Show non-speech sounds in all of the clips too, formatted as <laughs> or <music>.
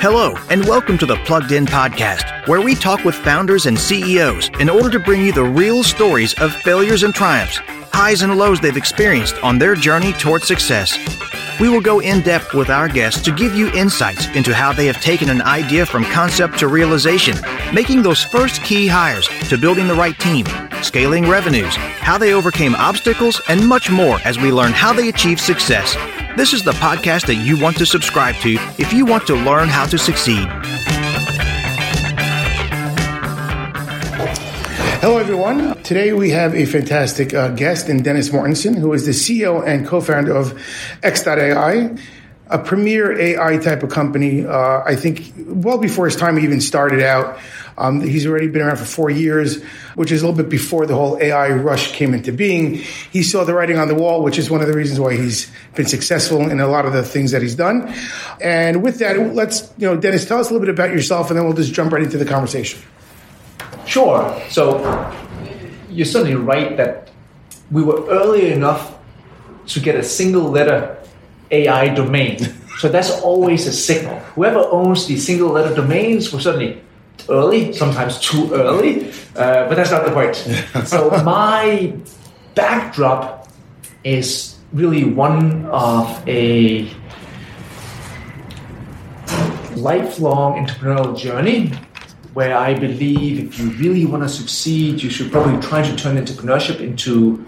Hello, and welcome to the Plugged In Podcast, where we talk with founders and CEOs in order to bring you the real stories of failures and triumphs, highs and lows they've experienced on their journey toward success. We will go in depth with our guests to give you insights into how they have taken an idea from concept to realization, making those first key hires to building the right team, scaling revenues, how they overcame obstacles, and much more as we learn how they achieved success. This is the podcast that you want to subscribe to if you want to learn how to succeed. Hello, everyone. Today we have a fantastic uh, guest in Dennis Mortensen, who is the CEO and co-founder of X.AI, a premier AI type of company. Uh, I think well before his time even started out. Um, he's already been around for four years, which is a little bit before the whole AI rush came into being. He saw the writing on the wall, which is one of the reasons why he's been successful in a lot of the things that he's done. And with that, let's, you know, Dennis, tell us a little bit about yourself and then we'll just jump right into the conversation. Sure. So you're certainly right that we were early enough to get a single letter AI domain. So that's always a signal. Whoever owns the single letter domains was certainly early, sometimes too early, uh, but that's not the point. <laughs> so my backdrop is really one of a lifelong entrepreneurial journey where I believe if you really want to succeed, you should probably try to turn entrepreneurship into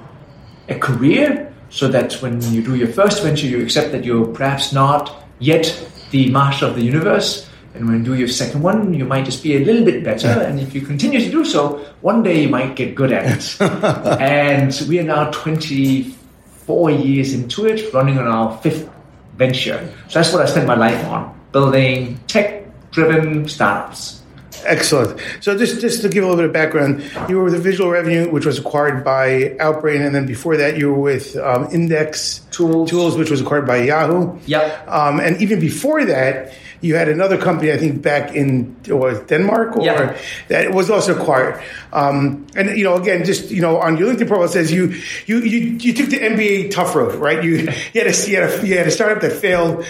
a career so that when you do your first venture, you accept that you're perhaps not yet the master of the universe. And when you do your second one, you might just be a little bit better. And if you continue to do so, one day you might get good at it. <laughs> and we are now 24 years into it, running on our fifth venture. So that's what I spent my life on building tech driven startups. Excellent. So just just to give a little bit of background, you were with Visual Revenue, which was acquired by Outbrain, and then before that, you were with um, Index Tools. Tools, which was acquired by Yahoo. Yep. Um, and even before that, you had another company, I think, back in was Denmark, or Yeah. that was also acquired. Um, and you know, again, just you know, on your LinkedIn profile, it says you you you, you took the MBA tough road, right? You <laughs> you had a you had a, you had a startup that failed.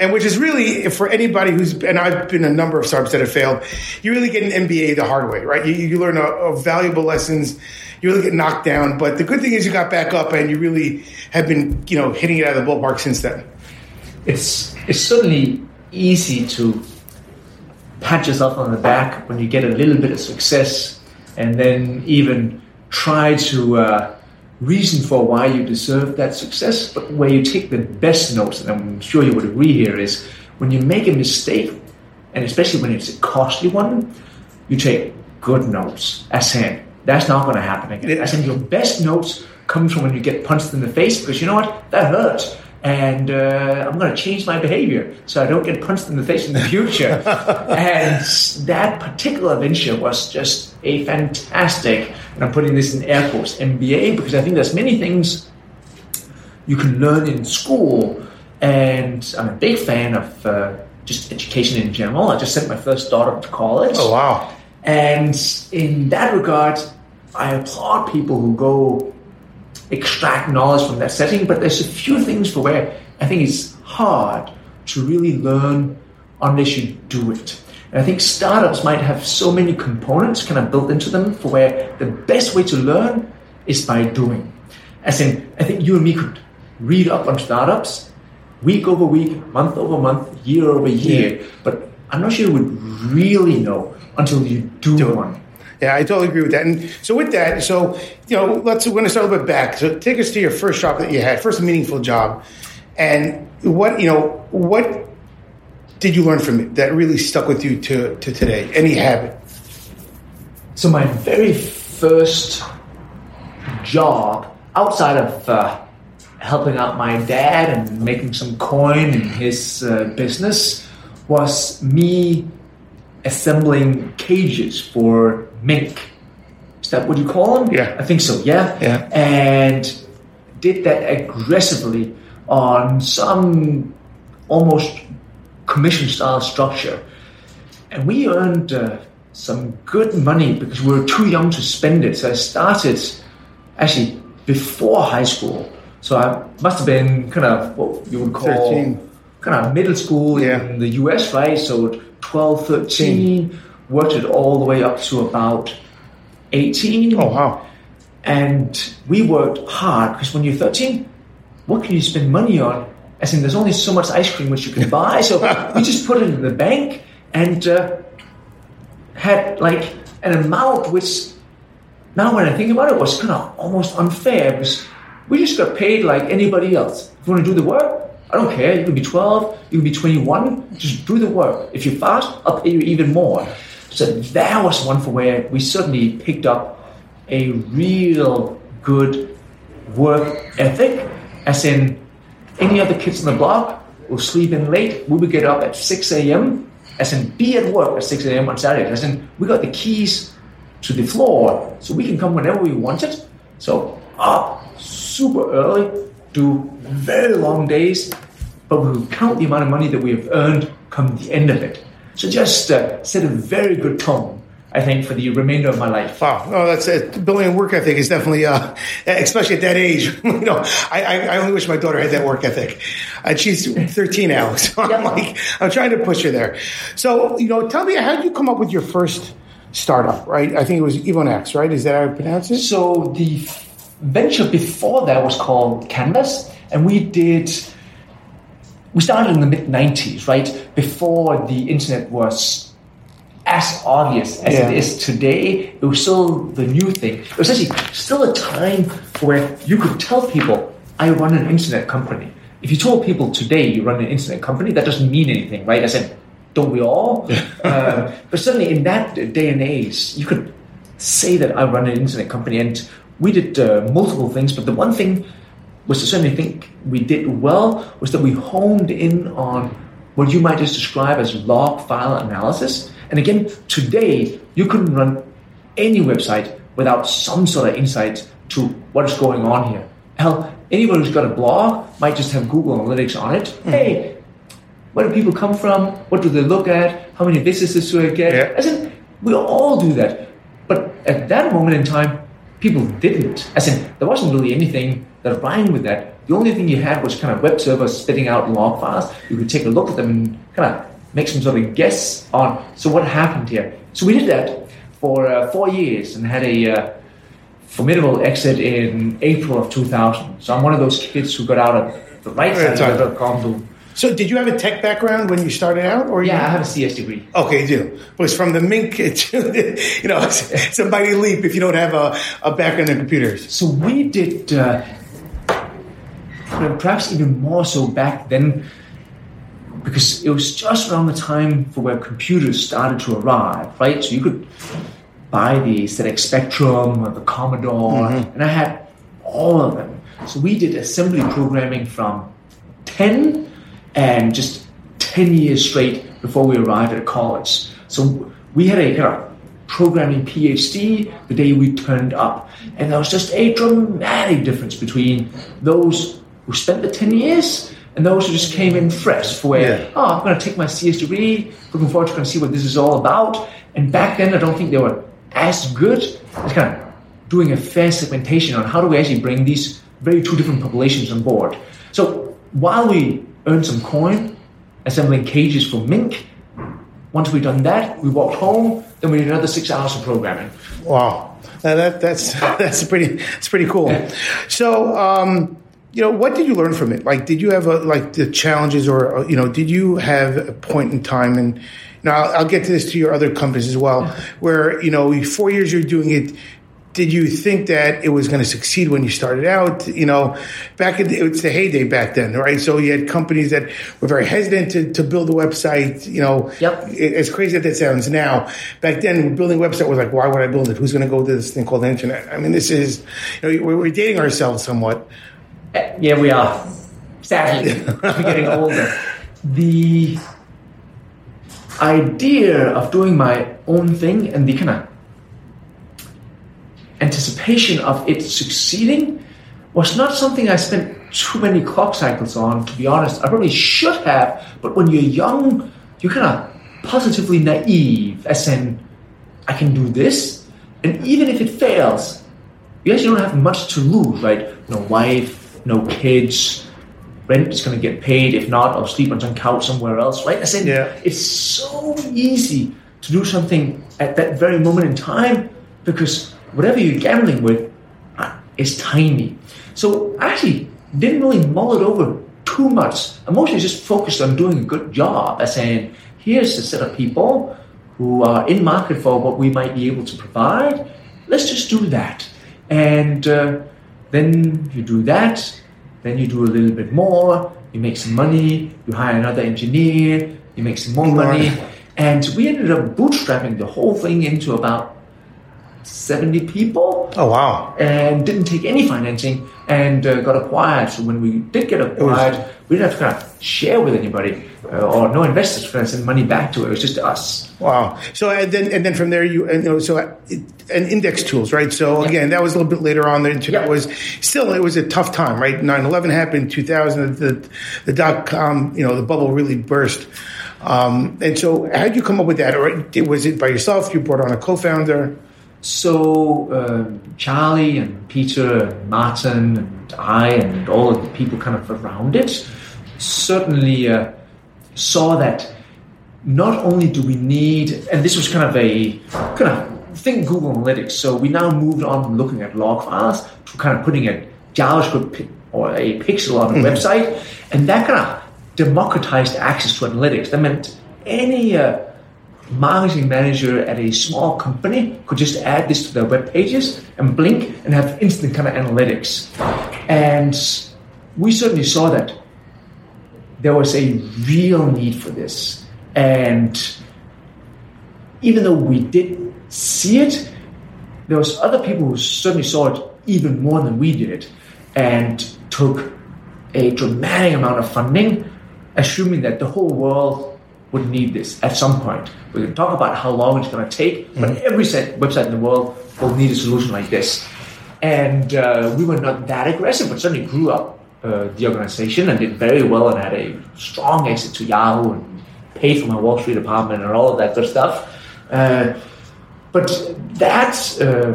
And which is really for anybody who's and I've been a number of startups that have failed. You really get an MBA the hard way, right? You, you learn a, a valuable lessons. You really get knocked down, but the good thing is you got back up and you really have been, you know, hitting it out of the ballpark since then. it's it's certainly easy to pat yourself on the back when you get a little bit of success and then even try to uh, reason for why you deserve that success but where you take the best notes and i'm sure you would agree here is when you make a mistake and especially when it's a costly one you take good notes as in that's not going to happen again. As in your best notes come from when you get punched in the face because you know what? That hurts and uh, I'm going to change my behavior so I don't get punched in the face in the future. <laughs> and that particular venture was just a fantastic, and I'm putting this in air quotes, MBA, because I think there's many things you can learn in school, and I'm a big fan of uh, just education in general. I just sent my first daughter to college. Oh wow! And in that regard, I applaud people who go extract knowledge from that setting, but there's a few things for where I think it's hard to really learn unless you do it. And I think startups might have so many components kind of built into them for where the best way to learn is by doing. As in, I think you and me could read up on startups week over week, month over month, year over year, but I'm not sure you would really know until you do, Do it. one. Yeah, I totally agree with that. And so with that, so you know, let's we're going to start a little bit back. So take us to your first job that you had, first meaningful job, and what you know, what did you learn from it that really stuck with you to to today? Any habit? So my very first job outside of uh, helping out my dad and making some coin in his uh, business was me assembling cages for mink. Is that what you call them? Yeah. I think so. Yeah. Yeah. And did that aggressively on some almost commission style structure. And we earned uh, some good money because we were too young to spend it. So I started actually before high school. So I must have been kind of what you would call 13. kind of middle school Yeah. in the US, right? So 12, 13, worked it all the way up to about 18. Oh, wow. And we worked hard because when you're 13, what can you spend money on? As in, there's only so much ice cream which you can buy. So <laughs> we just put it in the bank and uh, had like an amount which, now when I think about it, was kind of almost unfair because we just got paid like anybody else. If you want to do the work, I don't care. You can be 12, you can be 21. Just do the work. If you're fast, I'll pay you even more. So that was one for where we certainly picked up a real good work ethic, as in any other kids on the block will sleep in late. We would get up at 6 a.m., as in be at work at 6 a.m. on Saturday. As in we got the keys to the floor, so we can come whenever we wanted. So up super early, do very long days, but we will count the amount of money that we have earned come the end of it. So just uh, set a very good tone, I think, for the remainder of my life. Wow, no, that's it. Building work ethic is definitely, uh, <laughs> especially at that age. <laughs> you know, I, I, I, only wish my daughter had that work ethic. And she's 13 now, <laughs> so I'm like, I'm trying to push her there. So, you know, tell me, how did you come up with your first startup? Right, I think it was Evonex, right? Is that how I pronounce it? So the venture before that was called Canvas, and we did we started in the mid 90s, right? Before the internet was as obvious as yeah. it is today. It was still the new thing. It was actually still a time where you could tell people, I run an internet company. If you told people today you run an internet company, that doesn't mean anything, right? I said, don't we all? <laughs> uh, but certainly in that day and age, you could say that I run an internet company. And we did uh, multiple things, but the one thing which I certainly think we did well, was that we honed in on what you might just describe as log file analysis. And again, today, you couldn't run any website without some sort of insight to what is going on here. Hell, anyone who's got a blog might just have Google Analytics on it. Mm-hmm. Hey, where do people come from? What do they look at? How many visitors do I get? Yeah. As in, we all do that. But at that moment in time, people didn't. As in, there wasn't really anything that rhymed with that. The only thing you had was kind of web servers spitting out log files. You could take a look at them and kind of make some sort of guess on so what happened here. So we did that for uh, four years and had a uh, formidable exit in April of 2000. So I'm one of those kids who got out of the right side of the com so, did you have a tech background when you started out, or yeah, you... I have a CS degree. Okay, you do. Was from the Mink to <laughs> you know, it's a mighty leap if you don't have a, a background in computers. So we did, uh, perhaps even more so back then, because it was just around the time for where computers started to arrive, right? So you could buy the ZX Spectrum or the Commodore, mm-hmm. and I had all of them. So we did assembly programming from 10 and just 10 years straight before we arrived at college. So we had a kind of programming PhD the day we turned up. And there was just a dramatic difference between those who spent the 10 years and those who just came in fresh for where, yeah. oh, I'm going to take my CS degree, looking forward to kind of see what this is all about. And back then, I don't think they were as good as kind of doing a fair segmentation on how do we actually bring these very two different populations on board. So while we earned some coin assembling cages for mink. Once we'd done that, we walked home. Then we did another six hours of programming. Wow, now that that's <laughs> that's pretty that's pretty cool. Yeah. So, um, you know, what did you learn from it? Like, did you have a, like the challenges, or uh, you know, did you have a point in time and now I'll, I'll, get to this to your other companies as well, where you know four years you're doing it did you think that it was going to succeed when you started out? You know, back in the, it's the heyday back then, right? So you had companies that were very hesitant to, to build a website. You know, yep. as crazy as that sounds now, back then building a website was like, why would I build it? Who's going to go to this thing called the internet? I mean, this is, you know, we're, we're dating ourselves somewhat. Uh, yeah, we are. Sadly, we're getting older. The idea of doing my own thing and the kind of anticipation of it succeeding was not something I spent too many clock cycles on, to be honest. I probably should have, but when you're young, you're kind of positively naive, as in, I can do this, and even if it fails, you actually don't have much to lose, right? No wife, no kids, rent is going to get paid. If not, I'll sleep on some couch somewhere else, right? I said, Yeah. it's so easy to do something at that very moment in time because whatever you're gambling with uh, is tiny. So I actually didn't really mull it over too much. I mostly just focused on doing a good job as saying, here's a set of people who are in market for what we might be able to provide. Let's just do that. And uh, then you do that, then you do a little bit more, you make some money, you hire another engineer, you make some more money. And we ended up bootstrapping the whole thing into about 70 people Oh wow. and didn't take any financing and uh, got acquired. So when we did get acquired, we didn't have to kind of share with anybody uh, or no investors for send money back to it. It was just us. Wow. So and then and then from there you and you know, so uh, and index tools, right? So again, that was a little bit later on. The internet Yeah. was still it was a tough time, right? 9-11 happened, two thousand, the the dot com, you know, the bubble really burst. Um, and so, how did you come up with that? Or was it by yourself? You brought on a co-founder. So um, Charlie and Peter and Martin and I and all of the people kind of around it certainly uh, saw that not only do we need, and this was kind of a kind of think Google Analytics. So we now moved on from looking at log files to kind of putting a JavaScript or a pixel on a website, and that kind of democratized access to analytics. That meant any uh, marketing manager at a small company could just add this to their web pages and blink and have instant kind of analytics. And we certainly saw that there was a real need for this. And even though we didn't see it, there was other people who certainly saw it even more than we did and took a dramatic amount of funding, assuming that the whole world would need this at some point. We can talk about how long it's going to take, but every set, website in the world will need a solution like this. And uh, we were not that aggressive, but certainly grew up uh, the organization and did very well and had a strong exit to Yahoo and paid for my Wall Street apartment and all of that good stuff. Uh, but that uh,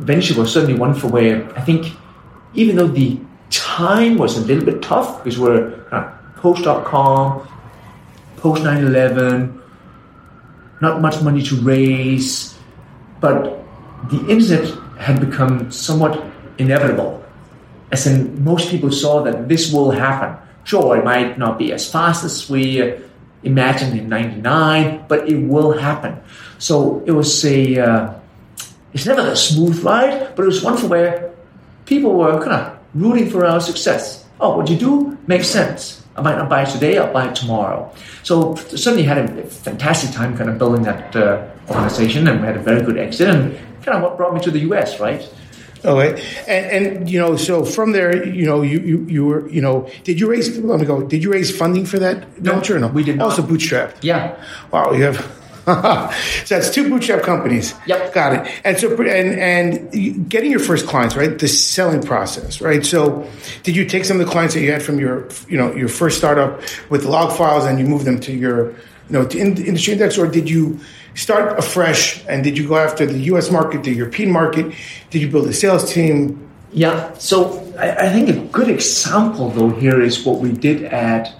venture was certainly one for where I think, even though the time was a little bit tough because we're kind of post.com, post 9 11, not much money to raise, but the internet had become somewhat inevitable. As in, most people saw that this will happen. Sure, it might not be as fast as we imagined in 99, but it will happen. So it was a, uh, it's never a smooth ride, but it was one for where people were kind of rooting for our success. Oh, what you do makes sense. I might not buy it today, I'll buy it tomorrow. So certainly had a fantastic time kind of building that uh, organization and we had a very good exit and kind of what brought me to the US, right? Okay, and and you know, so from there, you know, you you, you were, you know, did you raise? Let me go. Did you raise funding for that venture? or No, we did not. Also bootstrapped. Yeah. Wow, you have. <laughs> so that's two bootstrap companies. Yep. Got it. And so, and and getting your first clients, right? The selling process, right? So, did you take some of the clients that you had from your, you know, your first startup with log files, and you move them to your, you know, to in, industry index, or did you start afresh? And did you go after the U.S. market, the European market? Did you build a sales team? Yeah, so I, I think a good example though here is what we did at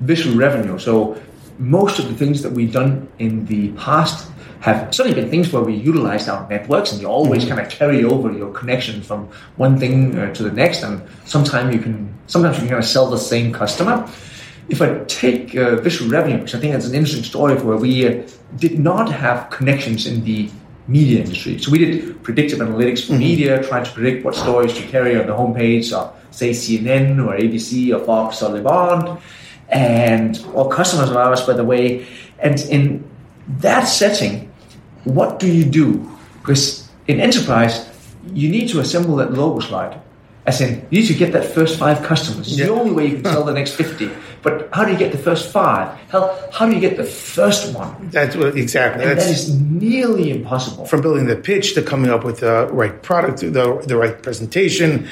Visual Revenue. So most of the things that we've done in the past have certainly been things where we utilized our networks and you always kind of carry over your connection from one thing uh, to the next and sometimes you can sometimes you can kind of sell the same customer. If I take uh, Visual Revenue, because I think that's an interesting story for where we uh, did not have connections in the media industry. So we did predictive analytics for media, trying to predict what stories to carry on the homepage of, say, CNN or ABC or Fox or Le Monde. And all customers of ours, by the way. And in that setting, what do you do? Because in enterprise, you need to assemble that logo slide. As in, you need to get that first five customers. It's the only way you can sell the next 50. But how do you get the first five? How, how do you get the first one? That's what exactly. And That's that is nearly impossible. from building the pitch to coming up with the right product, the the right presentation,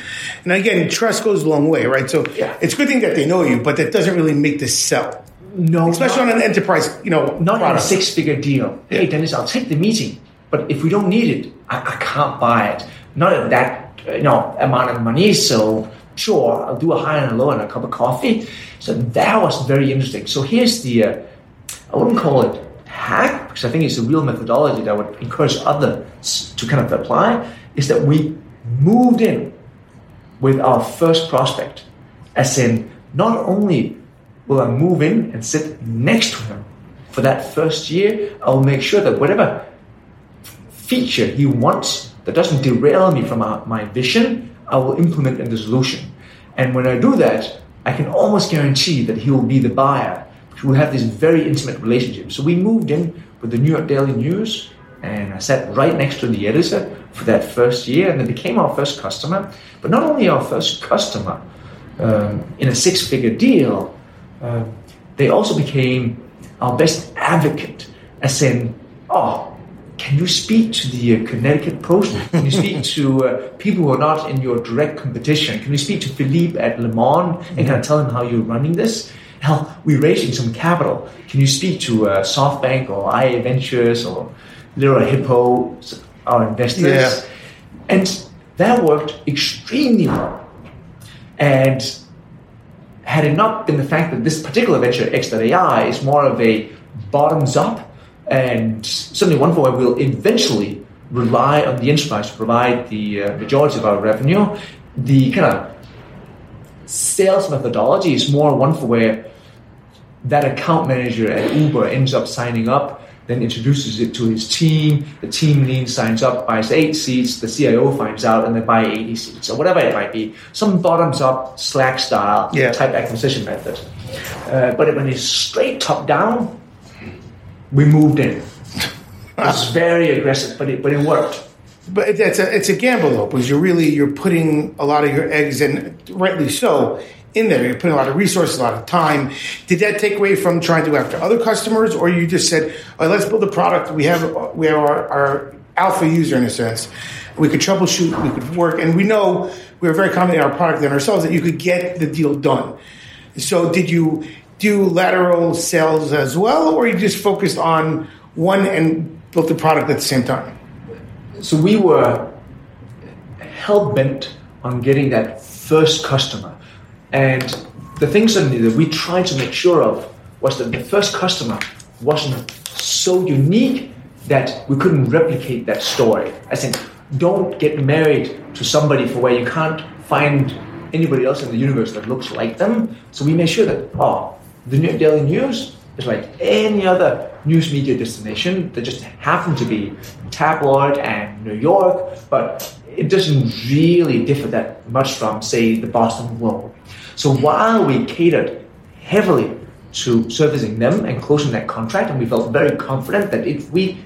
and again, trust goes a long way, right? So Yeah. it's a good thing that they know you, but that doesn't really make this sell, no, especially not, on an enterprise, you know, not in a six-figure deal. Hey, Dennis, I'll take the meeting, but if we don't need it, I, I can't buy it. Not at that you know amount of money. So sure, I'll do a high and a low and a cup of coffee. So that was very interesting. So here's the, uh, I wouldn't call it hack, because I think it's a real methodology that I would encourage others to kind of apply, is that we moved in with our first prospect. As in, not only will I move in and sit next to him for that first year, I'll make sure that whatever feature he wants that doesn't derail me from my vision, I will implement in the solution. And when I do that, I can almost guarantee that he will be the buyer. We will have this very intimate relationship. So we moved in with the New York Daily News, and I sat right next to the editor for that first year, and they became our first customer. But not only our first customer um, in a six-figure deal, uh, they also became our best advocate, as in, oh, can you speak to the uh, Connecticut Post? Can you speak to uh, people who are not in your direct competition? Can you speak to Philippe at Le Monde and kind of tell him how you're running this? Hell, we're raising some capital. Can you speak to uh, SoftBank or IA Ventures or Lerer Hippeau, our investors? Yeah. And that worked extremely well. And had it not been the fact that this particular venture, X.AI, is more of a bottoms up and certainly one way we'll eventually rely on the enterprise to provide the uh, majority of our revenue. The kind of sales methodology is more one for where that account manager at Uber ends up signing up, then introduces it to his team. The team lead signs up, buys eight seats. The CIO finds out, and they buy 80 seats, or whatever it might be. Some bottoms up Slack style yeah. type acquisition method. Uh, but when it's straight top down, we moved in. It's very aggressive, but it but it worked. But it's a it's a gamble though, because you're really you're putting a lot of your eggs in, rightly so, in there. You're putting a lot of resources, a lot of time. Did that take away from trying to go after other customers, or you just said, right, "Let's build a product. We have we have our, our alpha user in a sense. We could troubleshoot, we could work, and we know we are very confident in our product and ourselves that you could get the deal done." So, did you do lateral sales as well, or you just focused on one and built the product at the same time? So we were hell bent on getting that first customer. And the things that we tried to make sure of was that the first customer wasn't so unique that we couldn't replicate that story. I think don't get married to somebody for where you can't find anybody else in the universe that looks like them. So we made sure that, oh, the New Daily News is like any other news media destination that just happen to be tabloid and New York, but it doesn't really differ that much from, say, the Boston Globe. So while we catered heavily to servicing them and closing that contract, and we felt very confident that if we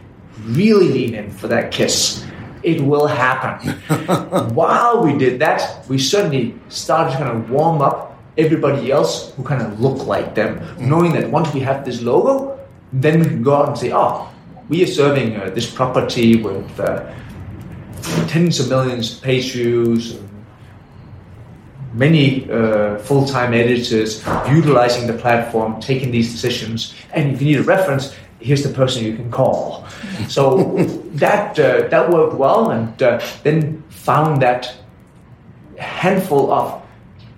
really lean in for that kiss, it will happen. <laughs> while we did that, we certainly started to kind of warm up everybody else who kind of look like them, mm-hmm. knowing that once we have this logo, then we can go out and say, oh, we are serving uh, this property with uh, tens of millions of page views, and many uh, full-time editors utilizing the platform, taking these decisions. And if you need a reference, here's the person you can call. <laughs> So that uh, that worked well, and uh, then found that handful of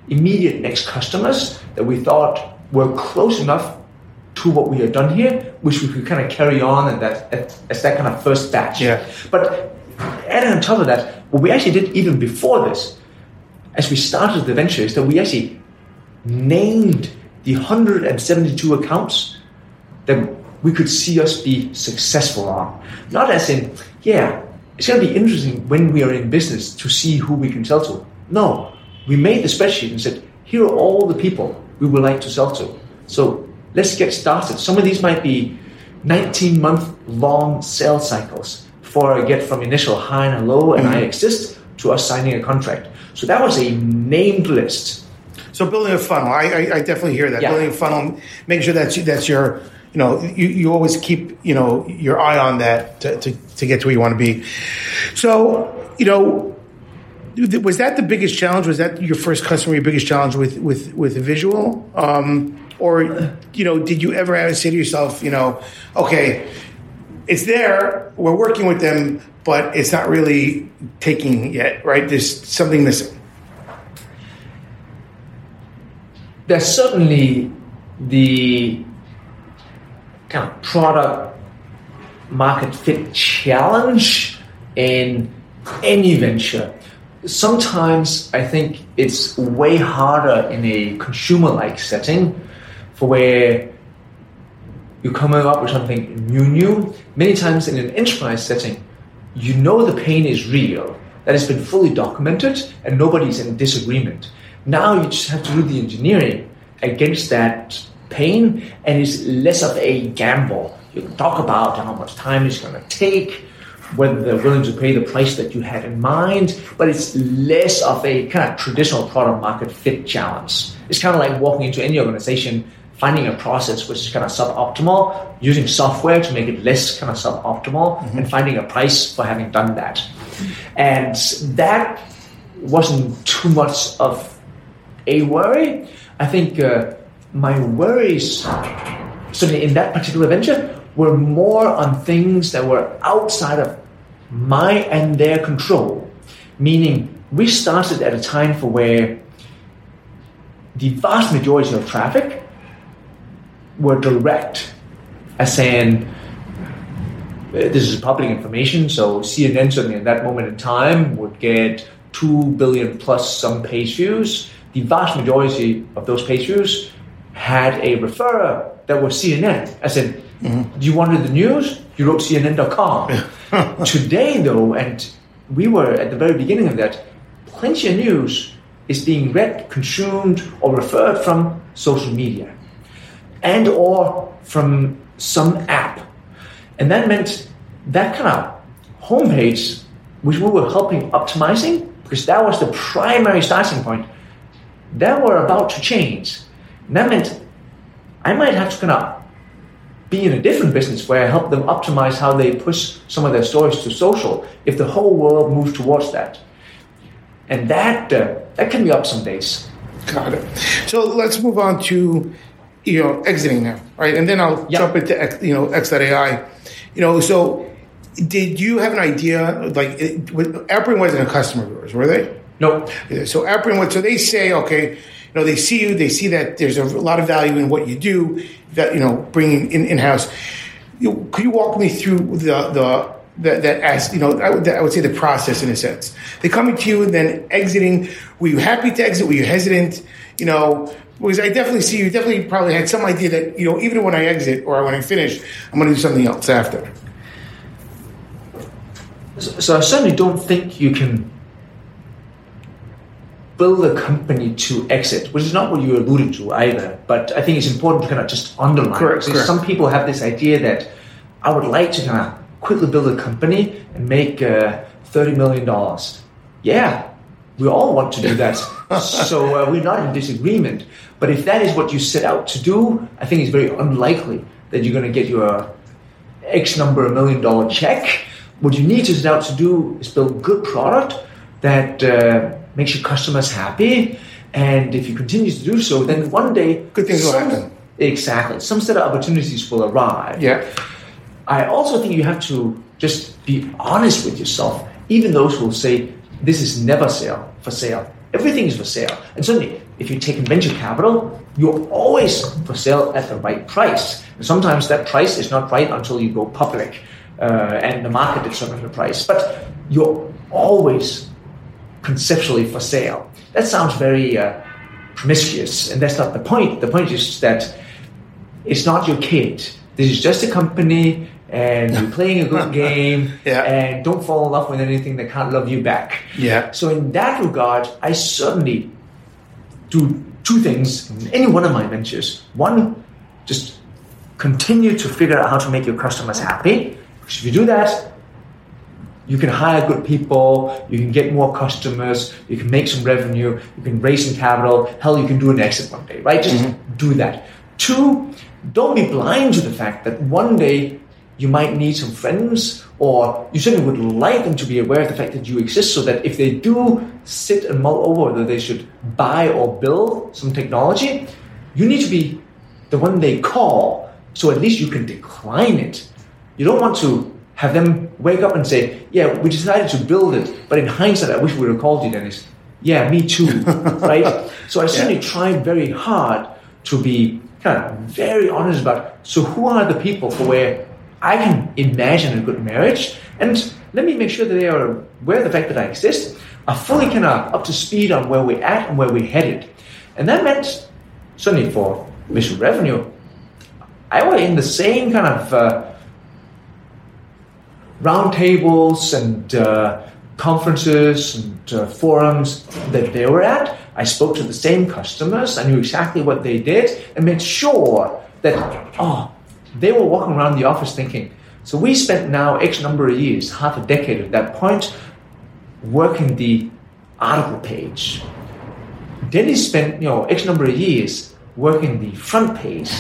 immediate next customers that we thought were close enough to what we had done here, which we could kind of carry on and that as that kind of first batch. Yeah. But adding on top of that, what we actually did even before this, as we started the venture, is that we actually named the 172 accounts that we could see us be successful on. Not as in, yeah, it's going to be interesting when we are in business to see who we can sell to. No, we made the spreadsheet and said, here are all the people we would like to sell to. So let's get started. Some of these might be 19 month long sales cycles before I get from initial high and low and mm-hmm. I exist to us signing a contract. So that was a named list. So building a funnel, I, I, I definitely hear that. Yeah. Building a funnel, making sure that's that's your, you know, you, you always keep you know your eye on that to, to, to get to where you want to be. So you know, was that the biggest challenge? Was that your first customer, your biggest challenge with with with visual? Um, or you know, did you ever have to say to yourself, you know, okay, it's there, we're working with them, but it's not really taking yet, right? There's something missing. there's certainly the kind of product market fit challenge in any venture. Sometimes I think it's way harder in a consumer like setting for where you're coming up with something new new. Many times in an enterprise setting, you know the pain is real, that has been fully documented, and nobody's in disagreement. Now you just have to do the engineering against that pain, and it's less of a gamble. You can talk about how much time it's going to take, whether they're willing to pay the price that you had in mind, but it's less of a kind of traditional product market fit challenge. It's kind of like walking into any organization, finding a process which is kind of suboptimal, using software to make it less kind of suboptimal, mm-hmm. and finding a price for having done that. And that wasn't too much of a worry. I think uh, my worries, certainly in that particular venture, were more on things that were outside of my and their control. Meaning, we started at a time for where the vast majority of traffic were direct, as saying, uh, this is public information, so CNN certainly in that moment in time would get 2 billion plus some page views the vast majority of those page views had a referrer that was CNN. I said, mm-hmm. Do you want the news? You wrote CNN.com. <laughs> Today, though, and we were at the very beginning of that, plenty of news is being read, consumed, or referred from social media and or from some app. And that meant that kind of homepage, which we were helping optimizing, because that was the primary starting point that were about to change. And that meant I might have to kind of be in a different business where I help them optimize how they push some of their stories to social if the whole world moves towards that. And that uh, that can be up some days. Got it. So let's move on to you know exiting now, right? And then I'll yep. jump into you know X.AI. You know, so did you have an idea like it, wasn't a customer of yours, were they? No. So Appian, so they say, okay, you know, they see you, they see that there's a lot of value in what you do, that you know, bringing in in house. You, could you walk me through the the that, that as you know, I would, I would say the process in a sense. They coming to you and then exiting. Were you happy to exit? Were you hesitant? You know, because I definitely see you definitely probably had some idea that you know even when I exit or when I finish, I'm going to do something else after. So I certainly don't think you can build a company to exit, which is not what you alluded to either. But I think it's important to kind of just underline. Correct, correct. Some people have this idea that I would like to kind of quickly build a company and make uh, $30 million. Yeah, we all want to do <laughs> that. so uh, we're not in disagreement. But if that is what you set out to do, I think it's very unlikely that you're going to get your X number of million dollar check. What you need to set out to do is build good product that uh, makes your customers happy. And if you continue to do so, then one day good things some, will happen. Exactly, some set of opportunities will arrive. Yeah. I also think you have to just be honest with yourself. Even those who will say this is never sale for sale. Everything is for sale. And certainly, if you take venture capital, you're always for sale at the right price. And sometimes that price is not right until you go public, uh, and the market determines the price. But you're always conceptually for sale. That sounds very uh, promiscuous, and that's not the point. The point is that it's not your kid. This is just a company, and you're playing a good <laughs> game, yeah. and don't fall in love with anything that can't love you back. Yeah. So in that regard, I certainly do two things in any one of my ventures. One, just continue to figure out how to make your customers happy. Because if you do that, you can hire good people, you can get more customers, you can make some revenue, you can raise some capital, hell, you can do an exit one day, right? Just mm-hmm. do that. Two, don't be blind to the fact that one day you might need some friends, or you certainly would like them to be aware of the fact that you exist so that if they do sit and mull over whether they should buy or build some technology, you need to be the one they call so at least you can decline it. You don't want to have them wake up and say, "Yeah, we decided to build it, but in hindsight, I wish we would have called you, Dennis." yeah, me too, <laughs> right? So I certainly tried very hard to be kind of very honest about so who are the people for where I can imagine a good marriage, and let me make sure that they are aware of the fact that I exist, are fully kind of up to speed on where we're at and where we're headed. And that meant, certainly for Visual Revenue, I was in the same kind of uh, roundtables and uh, conferences and uh, forums that they were at. I spoke to the same customers. I knew exactly what they did and made sure that, oh, they were walking around the office thinking, so we spent now X number of years, half a decade at that point, working the article page. Then he spent, you know, X number of years working the front page.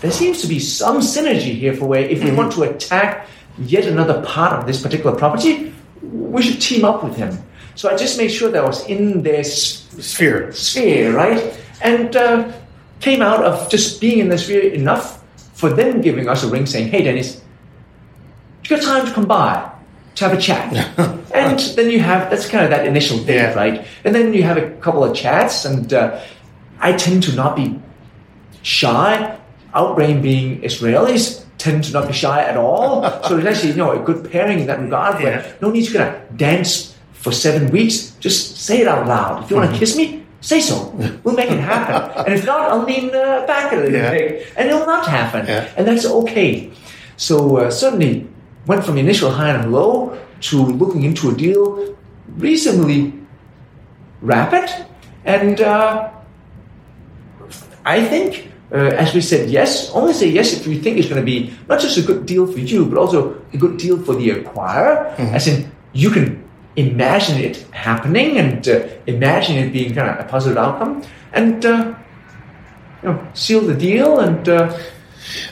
There seems to be some synergy here for where if we want to attack yet another part of this particular property, we should team up with him. So I just made sure that I was in their sphere, sphere, right? And uh, came out of just being in the sphere enough for them giving us a ring saying, "Hey, Dennis, you got time to come by to have a chat?" <laughs> and then you have that's kind of that initial date, Yeah. right? And then you have a couple of chats, and uh, I tend to not be shy. Outbrain being Israelis tend to not be shy at all. <laughs> so it's actually you know a good pairing in that regard. Where Yeah. no need to kind of dance for seven weeks. Just say it out loud. If you want to kiss me, say so. We'll make it happen. <laughs> and if not, I'll lean uh, back a little Yeah. bit, and it'll not happen. Yeah. And that's okay. So uh, certainly went from initial high and low to looking into a deal reasonably rapid, and uh, I think. Uh, as we said, yes, only say yes if you think it's going to be not just a good deal for you, but also a good deal for the acquirer. As in, you can imagine it happening and uh, imagine it being kind of a positive outcome, and uh, you know, seal the deal and uh,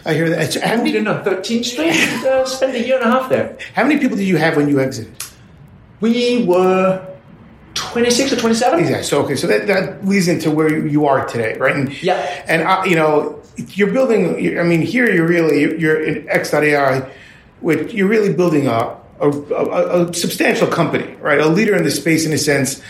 I hear that. How, moved many, in on 13th Street and uh, spent a year and a half there. <laughs> how many people did you have when you exited? We were 26 or 27. Exactly. So okay, so that, that leads into where you are today, right? And Yeah. and uh, you know you're building. I mean, here you're really you're in X.AI, which you're really building a a, a a substantial company, right? A leader in the space in a sense.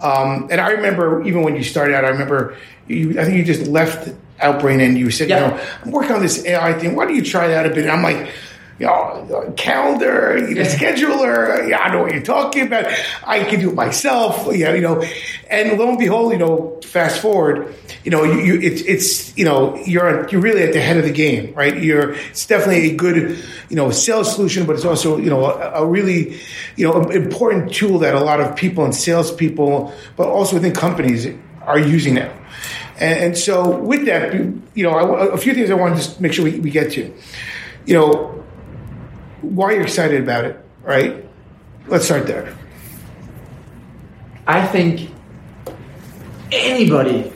Um, and I remember even when you started out, I remember you. I think you just left Outbrain and you said, Yeah. you know, I'm working on this AI thing. Why don't you try that a bit? And I'm like. You know, calendar, you know, scheduler. Yeah, I know what you're talking about. I can do it myself. Yeah, you know, and lo and behold, you know, fast forward, you know, you, you it's it's you know, you're you're really at the head of the game, right? You're it's definitely a good, you know, sales solution, but it's also you know a, a really, you know, important tool that a lot of people and salespeople, but also within companies, are using now. And, and so with that, you know, I, a few things I want to just make sure we, we get to, you know why you're excited about it, right? Let's start there. I think anybody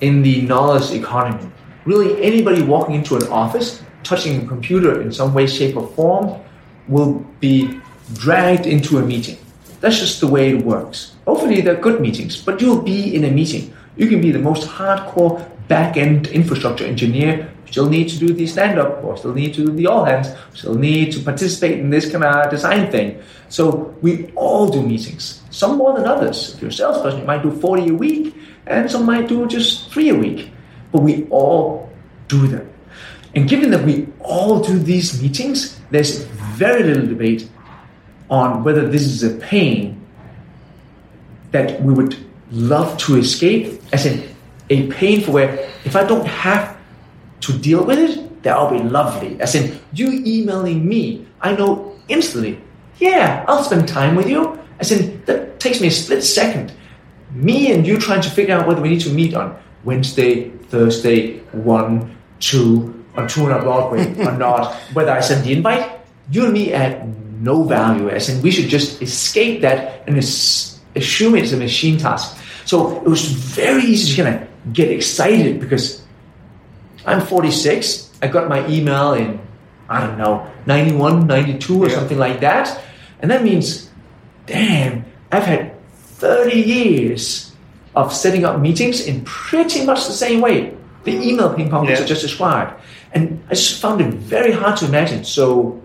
in the knowledge economy, really anybody walking into an office, touching a computer in some way, shape, or form, will be dragged into a meeting. That's just the way it works. Hopefully, they're good meetings, but you'll be in a meeting. You can be the most hardcore back end infrastructure engineer, still need to do the stand up, or still need to do the all hands, still need to participate in this kind of design thing. So, we all do meetings, some more than others. If you're a salesperson, you might do 40 a week, and some might do just three a week. But we all do them. And given that we all do these meetings, there's very little debate on whether this is a pain that we would love to escape, as in a pain for where if I don't have to deal with it, that'll be lovely. As in you emailing me, I know instantly, yeah, I'll spend time with you. As in that takes me a split second. Me and you trying to figure out whether we need to meet on Wednesday, Thursday, one, two, on two and Broadway <laughs> or not, whether I send the invite, you and me add no value, as in we should just escape that and assume it's a machine task. So it was very easy to kind of get excited because I'm 46. I got my email in, I don't know, 91, 92 or Yeah. something like that. And that means, damn, I've had 30 years of setting up meetings in pretty much the same way. The email ping pong which Yeah. I just described. And I just found it very hard to imagine. So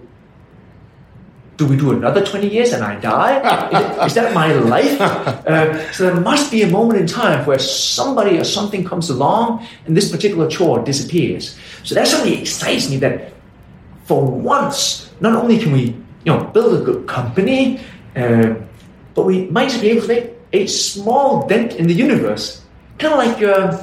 do we do another 20 years and I die? <laughs> is, that my life? Uh, so there must be a moment in time where somebody or something comes along and this particular chore disappears. So that certainly excites me that for once, not only can we you know, build a good company, uh, but we might just be able to make a small dent in the universe. Kind of like uh,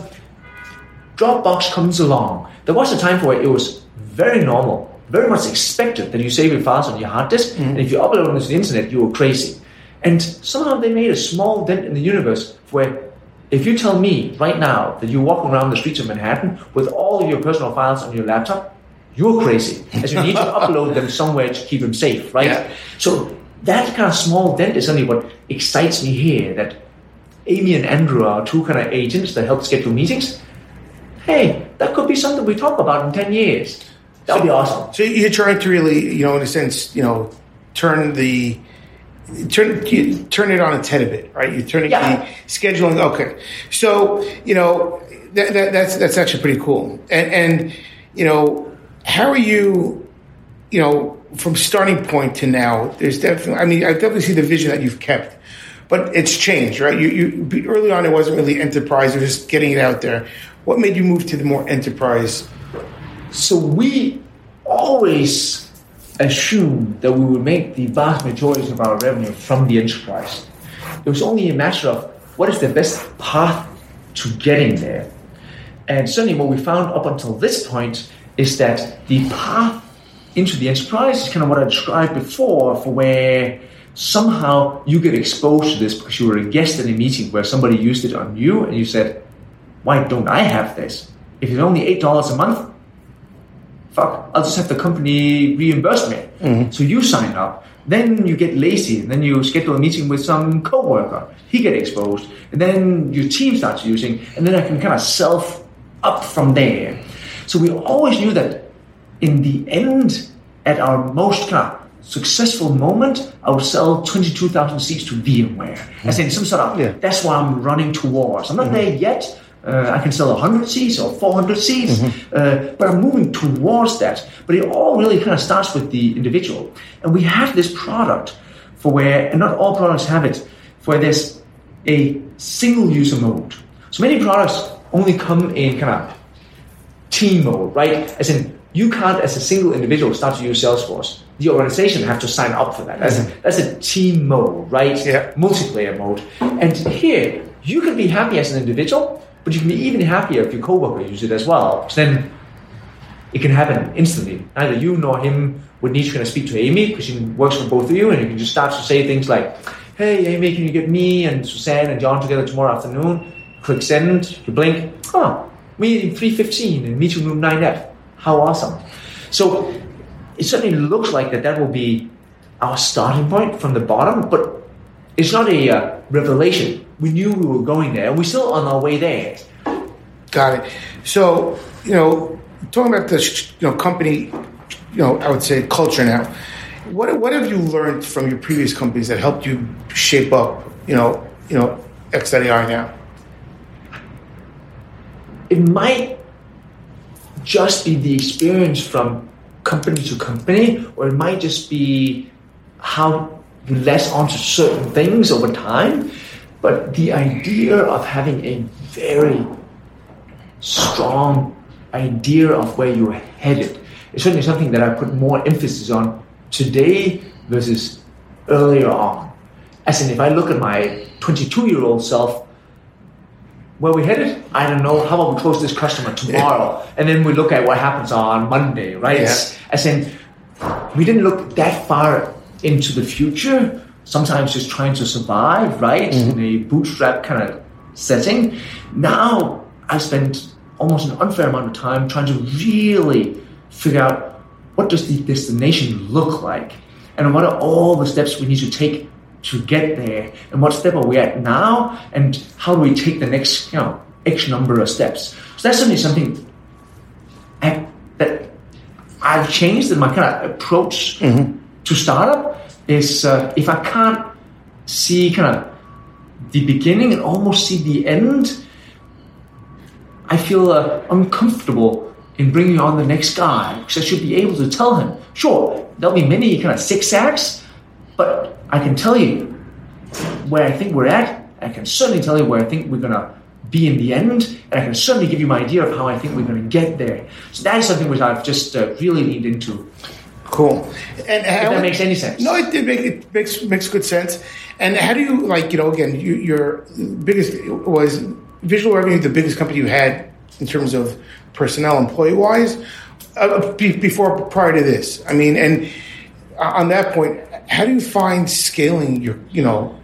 Dropbox comes along. There was a time for it, it was very normal very much expected that you save your files on your hard disk, mm-hmm. and if you upload them to the internet, you are crazy. And somehow they made a small dent in the universe where if you tell me right now that you're walking around the streets of Manhattan with all of your personal files on your laptop, you're crazy, as you need to <laughs> upload them somewhere to keep them safe, right? Yeah. So that kind of small dent is only what excites me here. That Amy and Andrew are two kind of agents that help schedule meetings. Hey, that could be something we talk about in ten years. That'd be awesome. So you're trying to really, you know, in a sense, you know, turn the turn you turn it on its head a bit, right? You're turning yeah. the scheduling. Okay, so you know that, that, that's that's actually pretty cool. And and you know, how are you? You know, from starting point to now, there's definitely. I mean, I definitely see the vision that you've kept, but it's changed, right? You you early on, it wasn't really enterprise; it was just getting it out there. What made you move to the more enterprise? So we always assumed that we would make the vast majority of our revenue from the enterprise. It was only a matter of what is the best path to getting there. And certainly what we found up until this point is that the path into the enterprise is kind of what I described before, for where somehow you get exposed to this because you were a guest in a meeting where somebody used it on you and you said, Why don't I have this? If it's only $8 a month, fuck, I'll just have the company reimburse me. Mm-hmm. So you sign up. Then you get lazy, and then you schedule a meeting with some coworker. He get exposed, and then your team starts using, and then I can kind of self up from there. So we always knew that in the end, at our most kind of successful moment, I would sell 22,000 seats to VMware. Mm-hmm. As in some sort of, yeah. that's what I'm running towards. I'm not mm-hmm. there yet, uh, I can sell 100 seats or 400 seats, mm-hmm. uh, but I'm moving towards that. But it all really kind of starts with the individual. And we have this product for where, and not all products have it, where there's a single user mode. So many products only come in kind of team mode, right? As in, you can't, as a single individual, start to use Salesforce. The organization have to sign up for that. That's, mm-hmm. a, that's a team mode, right? Yeah. Multiplayer mode. And here, you can be happy as an individual, but you can be even happier if your coworker uses it as well. Because then it can happen instantly. Neither you nor him would need to kind of speak to Amy because she works for both of you, and you can just start to say things like, "Hey, Amy, can you get me and Suzanne and John together tomorrow afternoon?" Click send. You blink. Oh, meeting three fifteen in meeting room nine F. How awesome! So it certainly looks like that. That will be our starting point from the bottom, but it's not a uh, revelation we knew we were going there, and we're still on our way there. Got it. So, you know, talking about this, you know, company, you know, I would say culture now. What what have you learned from your previous companies that helped you shape up, you know, you know, X.AI now? It might just be the experience from company to company, or it might just be how you less onto certain things over time. But the idea of having a very strong idea of where you're headed is certainly something that I put more emphasis on today versus earlier on. As in, if I look at my 22 year old self, where we headed? I don't know. How about we close this customer tomorrow? Yeah. And then we look at what happens on Monday, right? Yeah. As in, we didn't look that far into the future sometimes just trying to survive, right, mm-hmm. in a bootstrap kind of setting. Now I spend almost an unfair amount of time trying to really figure out what does the destination look like, and what are all the steps we need to take to get there, and what step are we at now, and how do we take the next, you know, X number of steps. So that's certainly something I, that I've changed in my kind of approach mm-hmm. To startup is uh, if I can't see kind of the beginning and almost see the end, I feel uh, uncomfortable in bringing on the next guy because I should be able to tell him, sure, there'll be many kind of zigzags, But I can tell you where I think we're at. I can certainly tell you where I think we're gonna be in the end, and I can certainly give you my idea of how I think we're going to get there. So that is something which I've just uh, really leaned into. Cool. And how, that makes any sense. No, it, it, make, it makes makes good sense. And how do you like you know again you, your biggest was Visual Revenue the biggest company you had in terms of personnel employee wise uh, before prior to this. I mean, and on that point, how do you find scaling your you know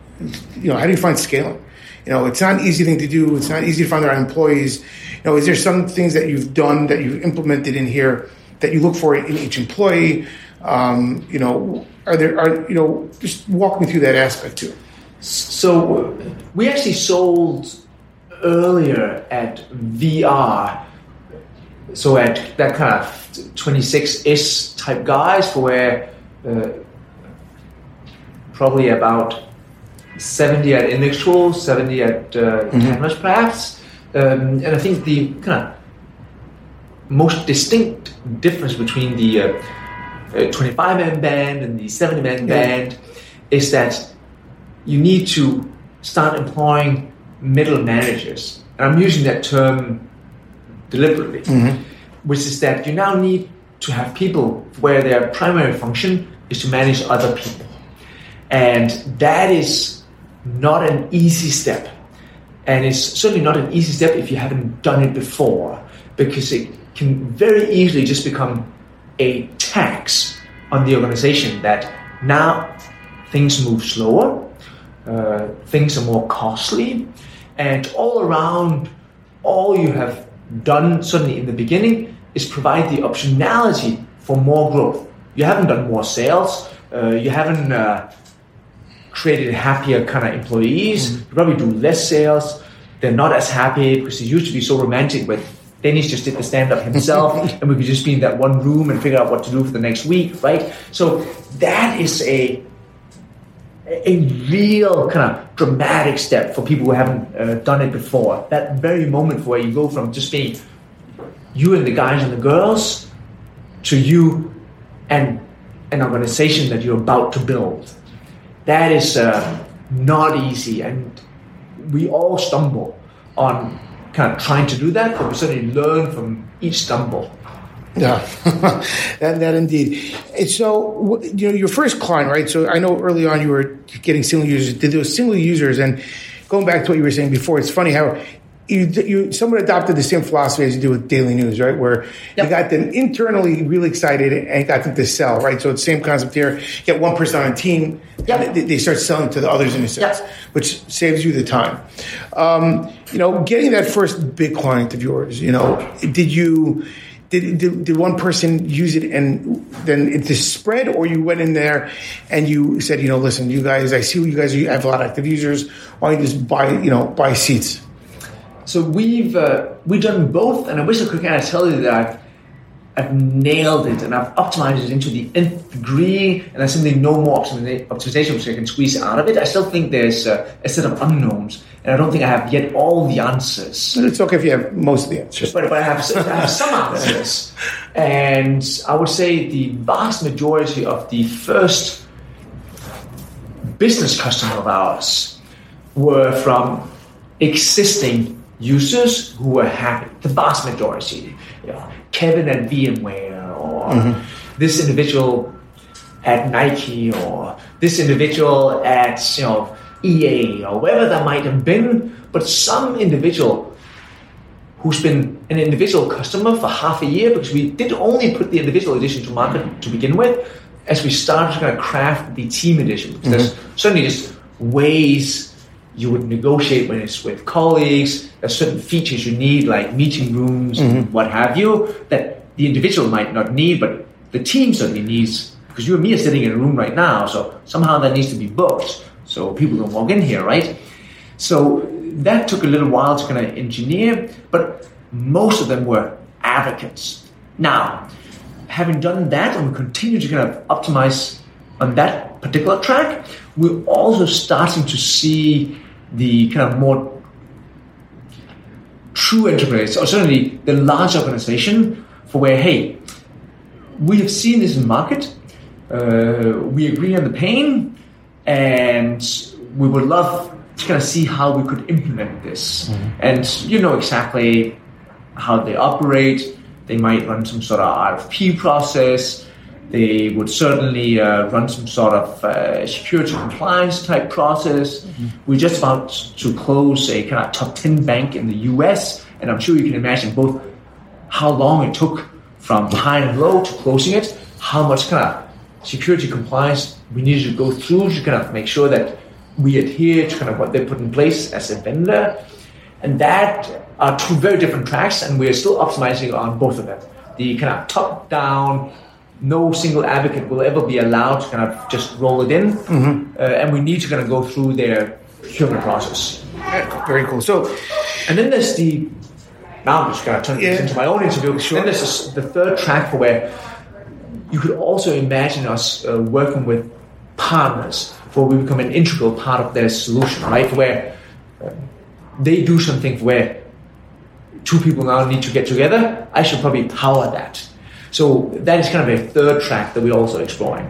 you know how do you find scaling? You know, it's not an easy thing to do. It's not easy to find the right employees. You know, is there some things that you've done that you've implemented in here that you look for in each employee? Um, you know, are there are you know just walk me through that aspect too. So we actually sold earlier at VR, so at that kind of 26 type guys for where uh, probably about 70 at IndexTool, 70 at uh, mm-hmm. Canvas perhaps. Um, and I think the kind of most distinct difference between the uh, uh, 25 man band and the 70 man yeah. band is that you need to start employing middle managers. And I'm using that term deliberately, mm-hmm. which is that you now need to have people where their primary function is to manage other people. And that is not an easy step. And it's certainly not an easy step if you haven't done it before, because it can very easily just become a tax on the organization that now things move slower, uh, things are more costly, and all around, all you have done, suddenly in the beginning, is provide the optionality for more growth. You haven't done more sales, uh, you haven't uh, created happier kind of employees. Mm-hmm. You probably do less sales. They're not as happy because it used to be so romantic with Dennis just did the stand up himself <laughs> and we could just be in that one room and figure out what to do for the next week, right? So that is a a real kind of dramatic step for people who haven't uh, done it before. That very moment where you go from just being you and the guys and the girls to you and an organization that you're about to build that is uh, not easy, and we all stumble on kind of trying to do that, but we certainly learn from each stumble. Yeah, <laughs> that, that indeed. And so, you know, your first client, right? So I know early on you were getting single users. Did those single users, and going back to what you were saying before, it's funny how you, you someone adopted the same philosophy as you do with daily news, right? Where yep. you got them internally really excited and got them to sell, right? So it's the same concept here. You get one person on a team, yep. they, they, start selling to the others in a sense, yep. which saves you the time. Um, you know, getting that first big client of yours, you know, did you? Did, did, did, one person use it and then it just spread or you went in there and you said you know listen you guys i see you guys you have a lot of active users why don't you just buy you know buy seats so we've uh, we've done both, and I wish I could kind of tell you that I've I've nailed it and I've optimized it into the nth degree, and there's simply no more optimization which I can squeeze out of it. I still think there's uh, a set of unknowns, and I don't think I have yet all the answers. But it's okay if you have most of the answers. But, but I, have, I have some <laughs> answers, and I would say the vast majority of the first business customer of ours were from existing users who were happy, the vast majority. You know, Kevin at VMware, or mm-hmm. this individual at Nike, or this individual at you know EA, or wherever that might have been. But some individual who's been an individual customer for half a year because we did only put the individual edition to market to begin with as we started to kind of craft the team edition. Because mm-hmm. there's certainly just ways you would negotiate when it's with colleagues. There's certain features you need, like meeting rooms mm-hmm. and what have you, that the individual might not need, but the team certainly needs. Because you and me are sitting in a room right now, so somehow that needs to be booked, so people don't walk in here, right? So that took a little while to kind of engineer, but most of them were advocates. Now, having done that, and we continue to kind of optimize on that particular track, we're also starting to see the kind of more true enterprise, or certainly the large organization, for where, hey, we have seen this in market, uh, we agree on the pain, and we would love to kind of see how we could implement this. And you know exactly how they operate. They might run some sort of RFP process. They would certainly uh, run some sort of uh, security compliance type process. We're just about to close a kind of top 10 bank in the US, and I'm sure you can imagine both how long it took from high and low to closing it, how much kind of security compliance we needed to go through to kind of make sure that we adhere to kind of what they put in place as a vendor. And that are two very different tracks, and we're still optimizing on both of them. The kind of top down, no single advocate will ever be allowed to kind of just roll it in, uh, and we need to kind of go through their procurement process. Very cool. So, And then there's the now I'm just going to turn Yeah. this into my own interview. Sure. Then there's the third track for where you could also imagine us uh, working with partners where we become an integral part of their solution, right? Where uh, they do something where two people now need to get together. I should probably power that. So that is kind of a third track that we're also exploring.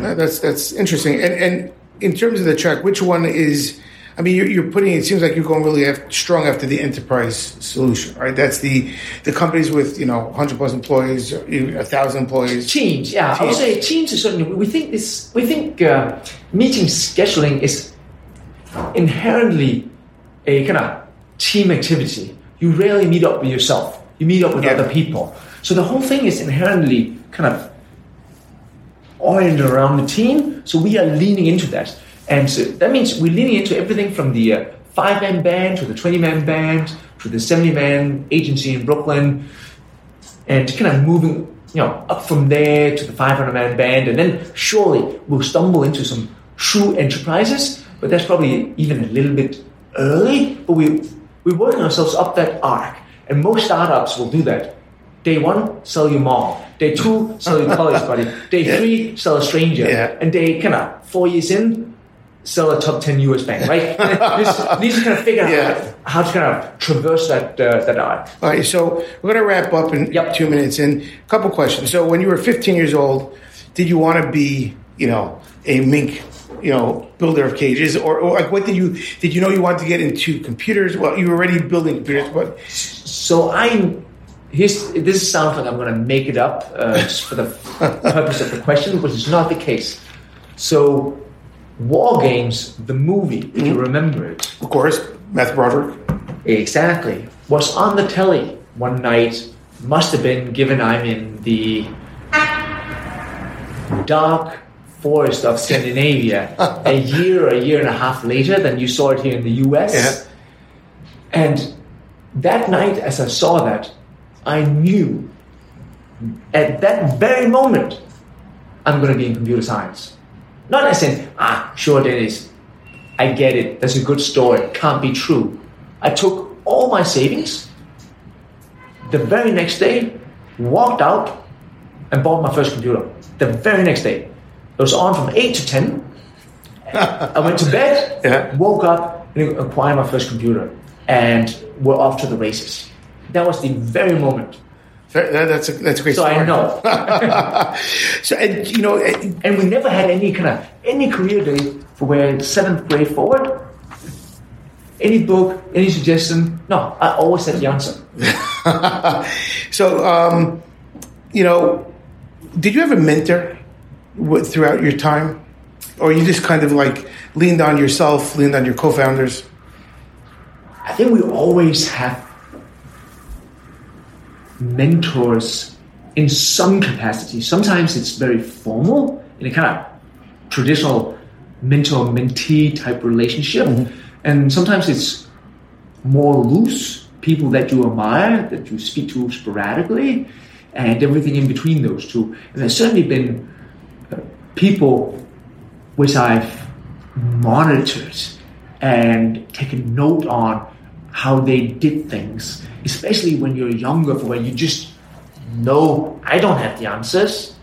That's that's interesting. And and in terms of the track, which one is? I mean, you're, you're putting. It seems like you're going really strong after the enterprise solution, right? That's the the companies with you know 100 plus employees, a thousand employees. Teams, yeah, I would say teams is certainly. We think this. We think uh, meeting scheduling is inherently a kind of team activity. You rarely meet up with yourself. You meet up with Yeah. other people. So the whole thing is inherently kind of oriented around the team. So we are leaning into that, and so that means we're leaning into everything from the uh, five man band to the twenty man band to the seventy man agency in Brooklyn and kind of moving, you know, up from there to the 500 man band, and then surely we'll stumble into some true enterprises. But that's probably even a little bit early. But we we're working ourselves up that arc, and most startups will do that. Day one, sell your mom. Day two, sell your college buddy. Day three, sell a stranger. Yeah. And day kind of four years in, sell a top 10 US bank, right? Just need to kind of figure Yeah. out how to kind of traverse that, uh, that arc. All right, so we're going to wrap up in Yep. two minutes. And a couple questions. So, when you were 15 years old, did you want to be, you know, a mink, you know, builder of cages, or, or like what did you did you know you wanted to get into computers? Well, you were already building computers, but So I'm. Here's, this sounds like I'm going to make it up uh, <laughs> just for the purpose of the question, but it's not the case. So, WarGames, the movie, if you remember it, of course, Matthew Broderick. exactly, was on the telly one night. Must have been given I'm in the dark forest of Scandinavia a <laughs> year, or a year and a half later than you saw it here in the US. Yeah. And that night, as I saw that, I knew at that very moment I'm going to be in computer science. Not as in, ah, sure, Dennis, I get it. That's a good story. Can't be true. I took all my savings the very next day, walked out, and bought my first computer. The very next day. It was on from 8 to 10. <laughs> I went to bed, Yeah. woke up, and acquired my first computer, and we're off to the races. That was the very moment. That's a that's a great So story. I know. <laughs> So and you know, and- and we never had any kind of any career day for where seventh grade forward. Any book, any suggestion? No, I always had the answer. <laughs> so um, you know, did you have a mentor throughout your time, or you just kind of like leaned on yourself, leaned on your co-founders? I think we always have mentors in some capacity. Sometimes it's very formal in a kind of traditional mentor mentee type relationship, and sometimes it's more loose people that you admire, that you speak to sporadically, and everything in between those two. And there's certainly been uh, people which I've monitored and taken note on how they did things, especially when you're younger, for where you just know I don't have the answers.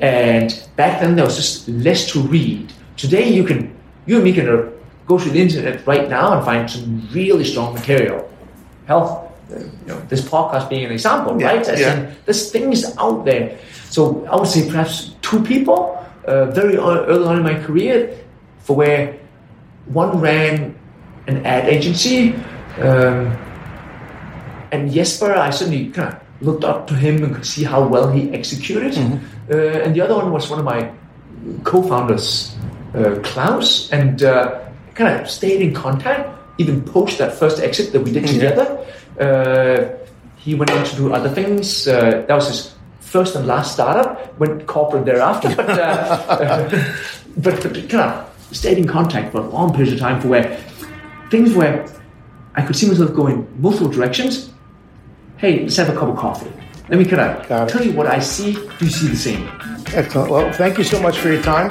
And back then there was just less to read. Today you can, you and me can uh, go to the internet right now and find some really strong material. Hell, uh, you know, this podcast being an example, Yeah, right? As yeah. there's things out there. So I would say perhaps two people uh, very early on in my career, for where one ran an ad agency, um, and Jesper, I suddenly kind of looked up to him and could see how well he executed. Mm-hmm. Uh, and the other one was one of my co-founders, uh, Klaus, and uh, kind of stayed in contact even post that first exit that we did mm-hmm. together. Uh, he went on to do other things. Uh, that was his first and last startup. Went corporate thereafter, but, uh, <laughs> but, but kind of stayed in contact for a long period of time for where things where I could see myself going multiple directions. Hey, let's have a cup of coffee. Let me kind of tell you what I see. Do you see the same? Excellent. Well, thank you so much for your time.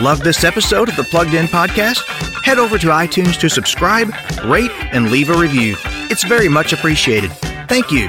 Love this episode of the Plugged In Podcast? Head over to iTunes to subscribe, rate, and leave a review. It's very much appreciated. Thank you.